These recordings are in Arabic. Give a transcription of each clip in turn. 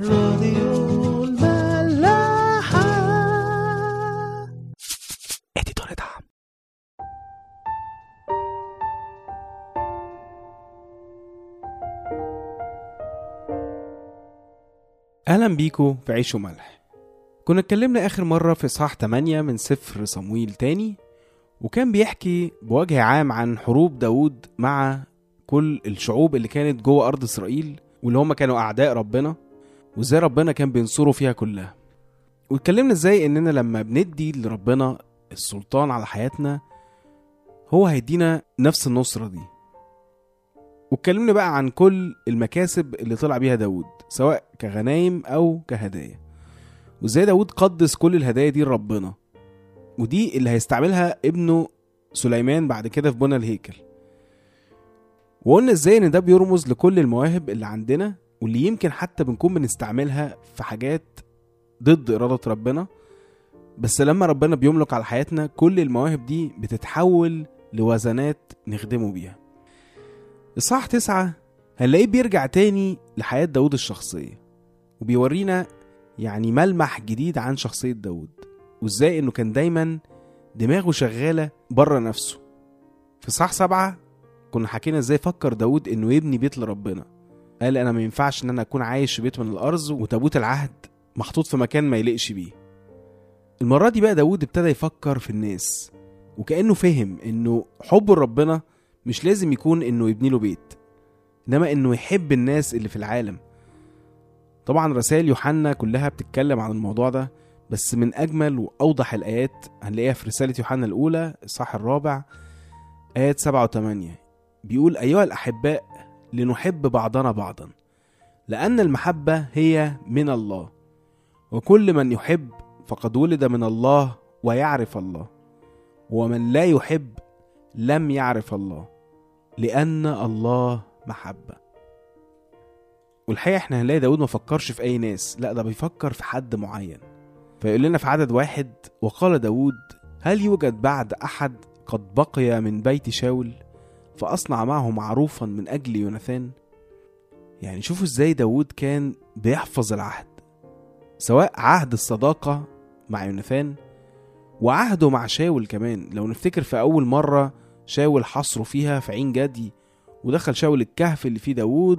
راديو الملاحة. اديتور دعم. أهلا بيكو في عيش وملح كنا اتكلمنا آخر مرة في اصحاح 8 من سفر صمويل تاني وكان بيحكي بوجه عام عن حروب داود مع كل الشعوب اللي كانت جوه أرض إسرائيل واللي هم كانوا أعداء ربنا. وازاي ربنا كان بينصره فيها كلها. واتكلمنا إزاي اننا لما بندي لربنا السلطان على حياتنا هو هيدينا نفس النصرة دي. واتكلمنا بقى عن كل المكاسب اللي طلع بيها داود سواء كغنايم أو كهدايا. وازاي داود قدس كل الهدايا دي لربنا. ودي اللي هيستعملها ابنه سليمان بعد كده في بنى الهيكل. وقلنا إزاي ان ده بيرمز لكل المواهب اللي عندنا واللي يمكن حتى بنكون بنستعملها في حاجات ضد إرادة ربنا بس لما ربنا بيملك على حياتنا كل المواهب دي بتتحول لوزنات نخدمه بيها. إصحاح تسعة هنلاقيه بيرجع تاني لحياة داود الشخصية وبيورينا يعني ملمح جديد عن شخصية داود وإزاي إنه كان دايما دماغه شغالة بره نفسه. في صح سبعة كنا حكينا إزاي فكر داود إنه يبني بيت لربنا. قال أنا ما ينفعش إن أنا أكون عايش في بيت من الأرض وتابوت العهد محطوط في مكان ما يليقش بيه. المرة دي بقى داود ابتدى يفكر في الناس وكأنه فهم إنه حب ربنا مش لازم يكون إنه يبني له بيت إنما إنه يحب الناس اللي في العالم. طبعا رسائل يوحنا كلها بتتكلم عن الموضوع ده بس من أجمل وأوضح الآيات هنلاقيها في رسالة يوحنا الأولى الصح الرابع آيات سبعة وثمانية. بيقول أيها الأحباء لنحب بعضنا بعضا لأن المحبة هي من الله وكل من يحب فقد ولد من الله ويعرف الله ومن لا يحب لم يعرف الله لأن الله محبة. والحقيقة إحنا هنلاقي داود ما فكرش في أي ناس لأ ده بيفكر في حد معين. فيقول لنا في عدد واحد وقال داود هل يوجد بعد أحد قد بقي من بيت شاول؟ فأصنع معه معروفا من أجل يوناثان. يعني شوفوا إزاي داود كان بيحفظ العهد سواء عهد الصداقة مع يوناثان وعهده مع شاول كمان. لو نفتكر في أول مرة شاول حصره فيها في عين جدي ودخل شاول الكهف اللي فيه داود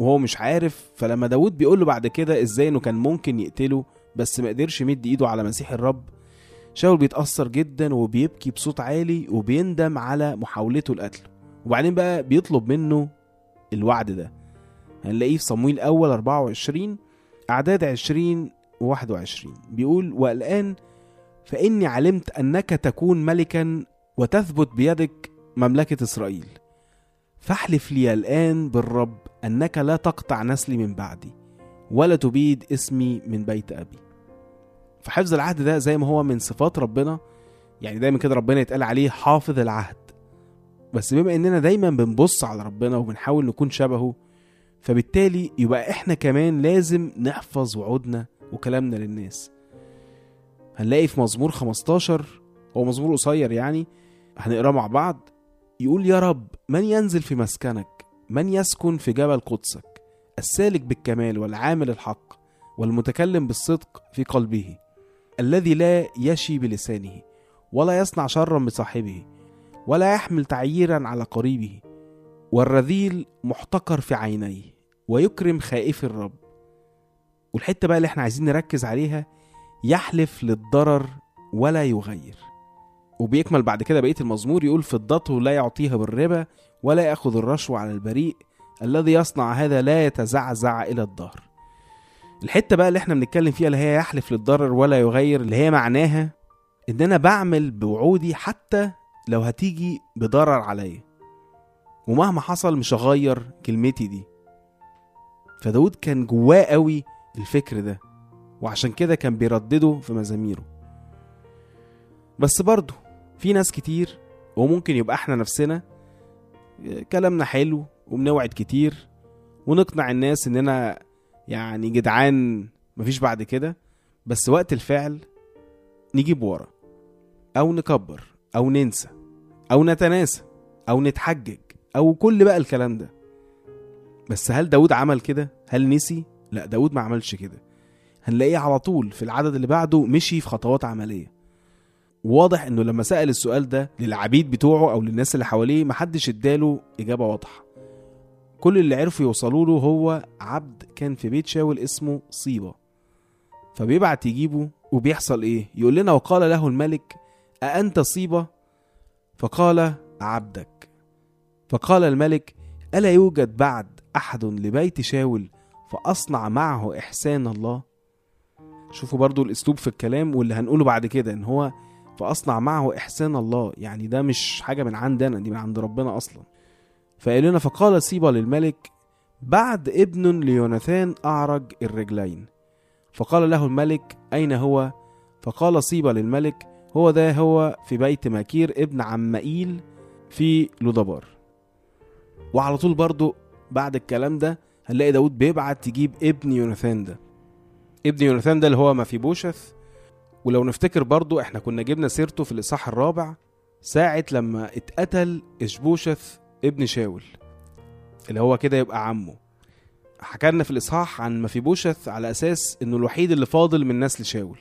وهو مش عارف فلما داود بيقول له بعد كده إزاي إنه كان ممكن يقتله بس ما قدرش يمد إيده على مسيح الرب شاول بيتأثر جدا وبيبكي بصوت عالي وبيندم على محاولته لقتله. وبعدين بقى بيطلب منه الوعد ده. هنلاقيه في صمويل أول 24 أعداد 20 و 21 بيقول والآن فإني علمت أنك تكون ملكا وتثبت بيدك مملكة إسرائيل. فاحلف لي الآن بالرب أنك لا تقطع نسلي من بعدي ولا تبيد اسمي من بيت أبي. فحفظ العهد ده زي ما هو من صفات ربنا. يعني دايما كده ربنا يتقال عليه حافظ العهد. بس بما إننا دايما بنبص على ربنا وبنحاول نكون شبهه فبالتالي يبقى إحنا كمان لازم نحفظ وعودنا وكلامنا للناس. هنلاقي في مزمور 15 هو مزمور قصير يعني هنقراه مع بعض يقول يا رب من ينزل في مسكنك؟ من يسكن في جبل قدسك؟ السالك بالكمال والعامل الحق والمتكلم بالصدق في قلبه الذي لا يشي بلسانه ولا يصنع شرا بصاحبه. ولا يحمل تعييرا على قريبه والرذيل محتقر في عينيه ويكرم خائف الرب. والحتة بقى اللي إحنا عايزين نركز عليها يحلف للضرر ولا يغير. وبيكمل بعد كده بقية المزمور يقول فضته لا يعطيها بالربا ولا يأخذ الرشوة على البريء الذي يصنع هذا لا يتزعزع إلى الدهر الحتة بقى اللي إحنا بنتكلم فيها اللي هي يحلف للضرر ولا يغير اللي هي معناها ان أنا بعمل بوعودي حتى لو هتيجي بضرر عليا ومهما حصل مش هغير كلمتي دي. فداود كان جواه قوي الفكر ده وعشان كده كان بيردده في مزاميره. بس برضه في ناس كتير وممكن يبقى إحنا نفسنا كلامنا حلو وبنوعد كتير ونقنع الناس إننا يعني جدعان مفيش بعد كده بس وقت الفعل نجيب ورا أو نكبر أو ننسى. أو نتناسى أو نتحجج أو كل بقى الكلام ده. بس هل داود عمل كده؟ هل نسي؟ لا داود ما عملش كده. هنلاقيه على طول في العدد اللي بعده مشي في خطوات عملية. وواضح إنه لما سأل السؤال ده للعبيد بتوعه أو للناس اللي حواليه محدش اداله إجابة واضحة. كل اللي عرفوا يوصلوا له هو عبد كان في بيت شاول اسمه صيبة. فبيبعت يجيبه وبيحصل إيه؟ يقول لنا وقال له الملك أأنت صيبة؟ فقال عبدك. فقال الملك ألا يوجد بعد أحد لبيت شاول فأصنع معه إحسان الله؟ شوفوا برضو الأسلوب في الكلام واللي هنقوله بعد كده إن هو فأصنع معه إحسان الله. يعني ده مش حاجة من عندنا دي من عند ربنا أصلا. فقال لنا فقال سيبا للملك بعد ابن ليوناثان أعرج الرجلين. فقال له الملك أين هو؟ فقال صيبا للملك هو ده هو في بيت ماكير ابن عمائيل في لودبار وعلى طول برضو بعد الكلام ده هنلاقي داود بيبعت يجيب ابن يوناثان ده. ابن يوناثان ده اللي هو مفيبوشث ولو نفتكر برضو إحنا كنا جبنا سيرته في الإصحاح الرابع ساعة لما اتقتل إشبوشث ابن شاول اللي هو كده يبقى عمه. حكالنا في الإصحاح عن مفيبوشث على أساس إنه الوحيد اللي فاضل من نسل شاول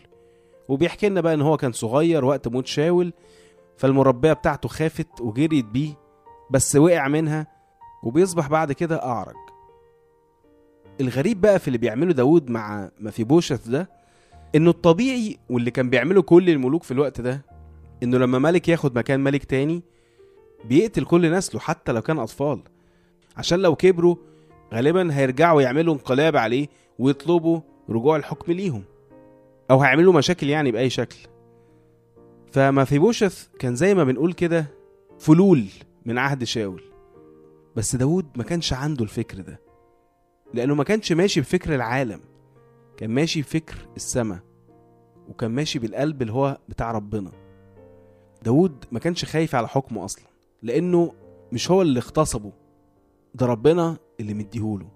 وبيحكي لنا بقى إن هو كان صغير وقت موت شاول فالمربية بتاعته خافت وجريت بيه بس وقع منها وبيصبح بعد كده أعرج. الغريب بقى في اللي بيعمله داود مع مفيبوشث ده إنه الطبيعي واللي كان بيعمله كل الملوك في الوقت ده إنه لما ملك ياخد مكان ملك تاني بيقتل كل نسله حتى لو كان أطفال. عشان لو كبروا غالبا هيرجعوا يعملوا انقلاب عليه ويطلبوا رجوع الحكم ليهم. أو هيعملوا مشاكل يعني بأي شكل. فمفيبوشث كان زي ما بنقول كده فلول من عهد شاول. بس داود ما كانش عنده الفكر ده لأنه ما كانش ماشي بفكر العالم كان ماشي بفكر السماء وكان ماشي بالقلب اللي هو بتاع ربنا. داود ما كانش خايف على حكمه أصلا لأنه مش هو اللي اغتصبه ده ربنا اللي مديهوله.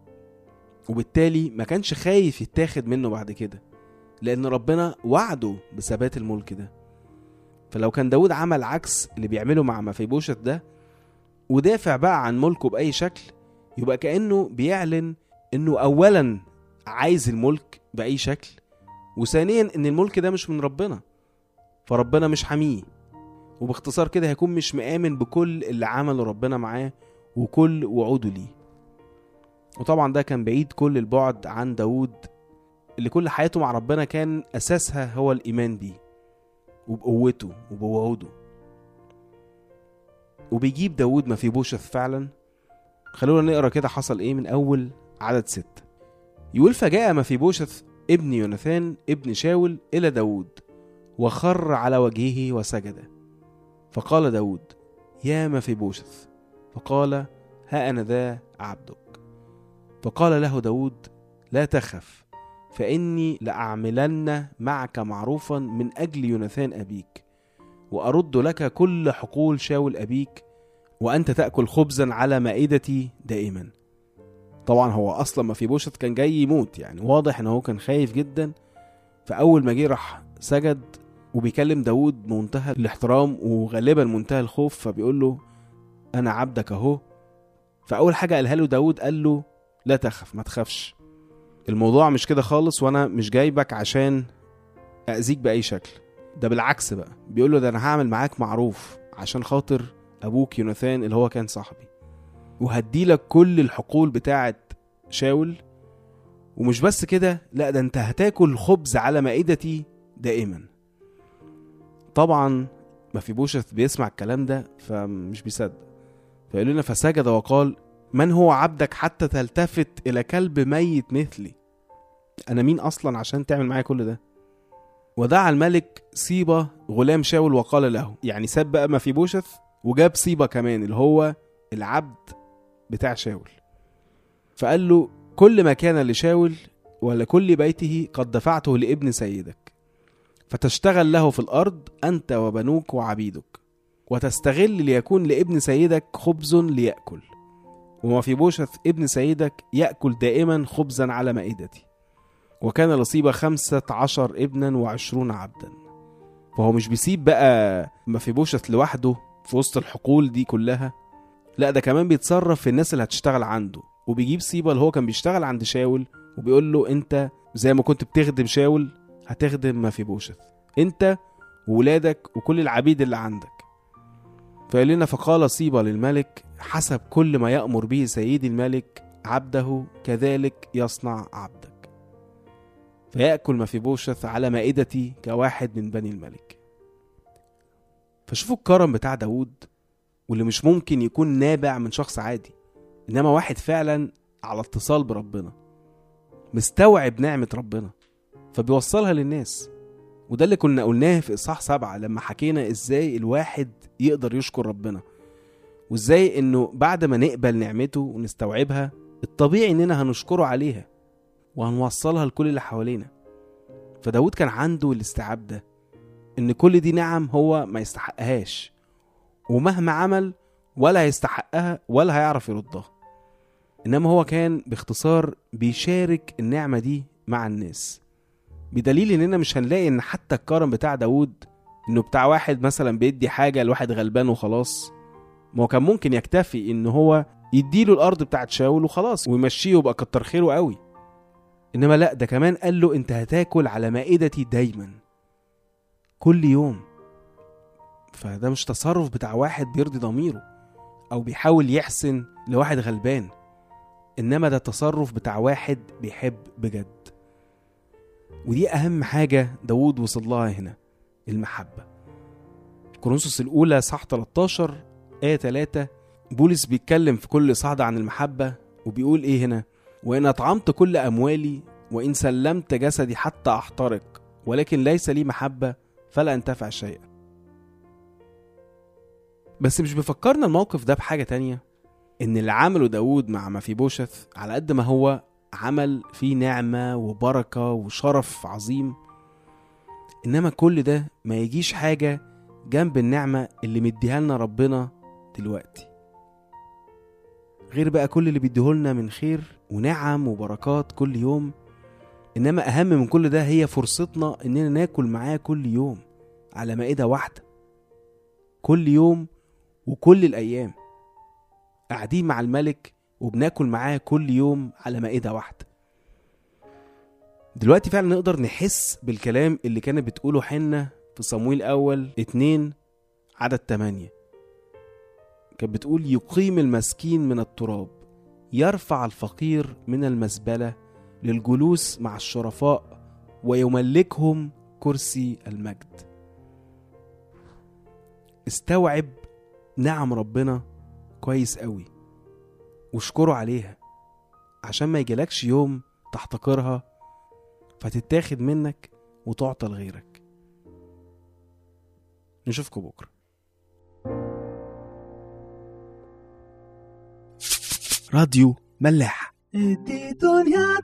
وبالتالي ما كانش خايف يتاخد منه بعد كده. لأن ربنا وعده بثبات الملك ده. فلو كان داود عمل عكس اللي بيعمله مع مفيبوشت ده ودافع بقى عن ملكه بأي شكل يبقى كأنه بيعلن إنه أولا عايز الملك بأي شكل وثانيا إن الملك ده مش من ربنا فربنا مش حاميه وباختصار كده هيكون مش مآمن بكل اللي عمله ربنا معاه وكل وعوده ليه. وطبعا ده كان بعيد كل البعد عن داود اللي كل حياته مع ربنا كان أساسها هو الإيمان بيه وبقوته وبوعوده. وبيجيب داود ما في بوشث فعلا. خلونا نقرأ كده حصل إيه من أول عدد ستة يقول فجاء ما في بوشث ابن يوناثان ابن شاول إلى داود وخر على وجهه وسجد. فقال داود يا ما في بوشث فقال ها أنا ذا عبدك. فقال له داود لا تخف فإني لأعملن معك معروفا من أجل يوناثان أبيك وأرد لك كل حقول شاول أبيك وأنت تأكل خبزا على مائدتي دائما. طبعا هو أصلا ما في بوشت كان جاي يموت يعني واضح إن هو كان خايف جدا. فأول ما جه راح سجد وبيكلم داود بمنتهى الاحترام وغالبا منتهى الخوف فبيقول له أنا عبدك أهو. فأول حاجة قالها له داود قال له لا تخف ما تخافش. الموضوع مش كده خالص وأنا مش جايبك عشان اذيك بأي شكل. ده بالعكس بقى. بيقول له ده أنا هعمل معاك معروف عشان خاطر أبوك يوناثان اللي هو كان صاحبي. وهدي لك كل الحقول بتاعه شاول. ومش بس كده لا ده أنت هتاكل خبز على مائدتي دائما. طبعا ما في بوشث بيسمع الكلام ده فمش بيصدق. فيقول لنا فسجد وقال من هو عبدك حتى تلتفت إلى كلب ميت مثلي؟ أنا مين أصلا عشان تعمل معايا كل ده؟ ودعا الملك سيبا غلام شاول وقال له يعني ساب بقى ما في بوشث وجاب سيبا كمان اللي هو العبد بتاع شاول. فقال له كل ما كان لشاول ولكل بيته قد دفعته لابن سيدك فتشتغل له في الأرض أنت وبنوك وعبيدك وتستغل ليكون لابن سيدك خبز ليأكل وما في بوشث ابن سيدك يأكل دائما خبزا على مائدتي. وكان لصيبة خمسة عشر ابنا وعشرون عبدا. فهو مش بيسيب بقى ما في بوشث لوحده في وسط الحقول دي كلها. لا ده كمان بيتصرف في الناس اللي هتشتغل عنده. وبيجيب سيبا اللي هو كان بيشتغل عند شاول وبيقول له انت زي ما كنت بتخدم شاول هتخدم ما في بوشث انت وولادك وكل العبيد اللي عندك. فقال لنا فقال صيبة للملك حسب كل ما يأمر به سيدي الملك عبده كذلك يصنع عبدك فيأكل ما في بوشث على مائدتي كواحد من بني الملك. فشوفوا الكرم بتاع داود واللي مش ممكن يكون نابع من شخص عادي إنما واحد فعلا على اتصال بربنا مستوعب نعمة ربنا فبيوصلها للناس. وده اللي كنا قلناه في إصحاح سبعة لما حكينا إزاي الواحد يقدر يشكر ربنا وإزاي إنه بعد ما نقبل نعمته ونستوعبها الطبيعي إننا هنشكره عليها. وهنوصلها لكل اللي حوالينا. فداود كان عنده الاستيعاب ده إن كل دي نعم هو ما يستحقهاش ومهما عمل ولا هيستحقها ولا هيعرف يردها. إنما هو كان باختصار بيشارك النعمة دي مع الناس. بدليل إننا مش هنلاقي إن حتى الكرم بتاع داود إنه بتاع واحد مثلا بيدي حاجة لواحد غلبان وخلاص ما هو كان ممكن يكتفي إن هو يديله الأرض بتاعت شاول وخلاص ويمشيه ويبقى كتر خيره قوي. إنما لا ده كمان قال له أنت هتاكل على مائدتي دايما كل يوم. فده مش تصرف بتاع واحد بيرضي ضميره أو بيحاول يحسن لواحد غلبان إنما ده تصرف بتاع واحد بيحب بجد. ودي أهم حاجة داود وصل لها هنا المحبة. كورنثوس الأولى صح 13 آية 3 بولس بيتكلم في كل صعد عن المحبة وبيقول إيه هنا؟ وإن أطعمت كل أموالي وإن سلمت جسدي حتى أحترق ولكن ليس لي محبة فلا أنتفع شيئا. بس مش بيفكرنا الموقف ده بحاجة تانية؟ إن اللي عمله داود مع مفيبوشث على قد ما هو عمل فيه نعمة وبركة وشرف عظيم إنما كل ده ما يجيش حاجة جنب النعمة اللي مديها لنا ربنا دلوقتي. غير بقى كل اللي بيديهولنا من خير ونعم وبركات كل يوم. إنما أهم من كل ده هي فرصتنا إننا ناكل معاه كل يوم على مائدة واحدة. كل يوم وكل الأيام. قاعدين مع الملك وبناكل معاه كل يوم على مائدة واحدة. دلوقتي فعلا نقدر نحس بالكلام اللي كانت بتقوله حنة في صمويل اول اتنين عدد تمانية. كانت بتقول يقيم المسكين من التراب يرفع الفقير من المزبلة للجلوس مع الشرفاء ويملكهم كرسي المجد. استوعب نعم ربنا كويس قوي واشكره عليها. عشان ما يجيلكش يوم تحتقرها فتتاخد منك وتعطى لغيرك نشوفكم بكرة. راديو ملاح. دي دنيا